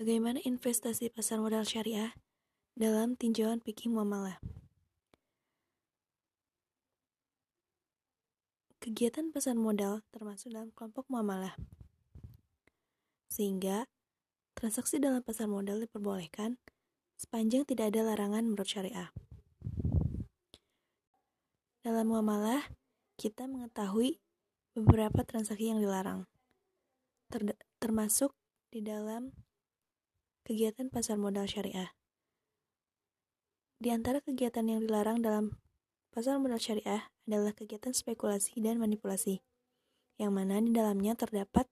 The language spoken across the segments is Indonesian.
Bagaimana investasi pasar modal syariah dalam tinjauan fikih muamalah? Kegiatan pasar modal termasuk dalam kelompok muamalah. Sehingga transaksi dalam pasar modal diperbolehkan sepanjang tidak ada larangan menurut syariah. Dalam muamalah, kita mengetahui beberapa transaksi yang dilarang, ter termasuk di dalam kegiatan pasar modal syariah. Di antara kegiatan yang dilarang dalam pasar modal syariah adalah kegiatan spekulasi dan manipulasi, yang mana di dalamnya terdapat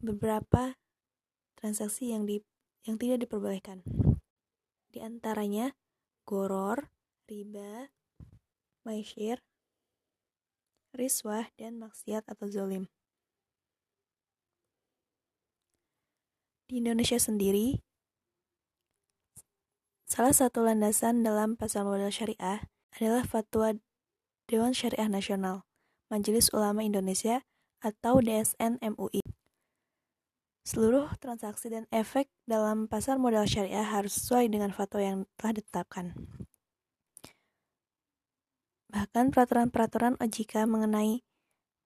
beberapa transaksi yang di yang tidak diperbolehkan. Di antaranya goror, riba, maishir, riswah, dan maksiat atau zolim. Di Indonesia sendiri, salah satu landasan dalam pasar modal syariah adalah fatwa Dewan Syariah Nasional, Majelis Ulama Indonesia atau DSN MUI. Seluruh transaksi dan efek dalam pasar modal syariah harus sesuai dengan fatwa yang telah ditetapkan. Bahkan peraturan-peraturan OJK mengenai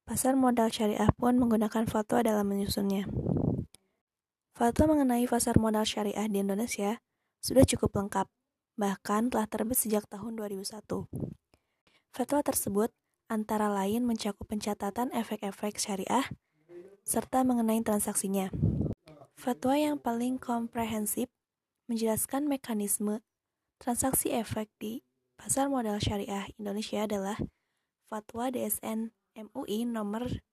pasar modal syariah pun menggunakan fatwa dalam menyusunnya. Fatwa mengenai pasar modal syariah di Indonesia sudah cukup lengkap, bahkan telah terbit sejak tahun 2001. Fatwa tersebut antara lain mencakup pencatatan efek-efek syariah serta mengenai transaksinya. Fatwa yang paling komprehensif menjelaskan mekanisme transaksi efek di pasar modal syariah Indonesia adalah Fatwa DSN MUI nomor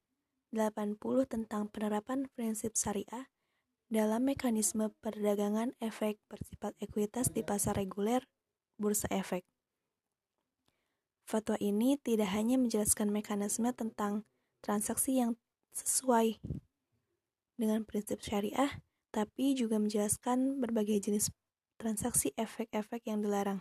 80 tentang penerapan prinsip syariah dalam mekanisme perdagangan efek bersifat ekuitas di pasar reguler bursa efek. Fatwa ini tidak hanya menjelaskan mekanisme tentang transaksi yang sesuai dengan prinsip syariah, tapi juga menjelaskan berbagai jenis transaksi efek-efek yang dilarang.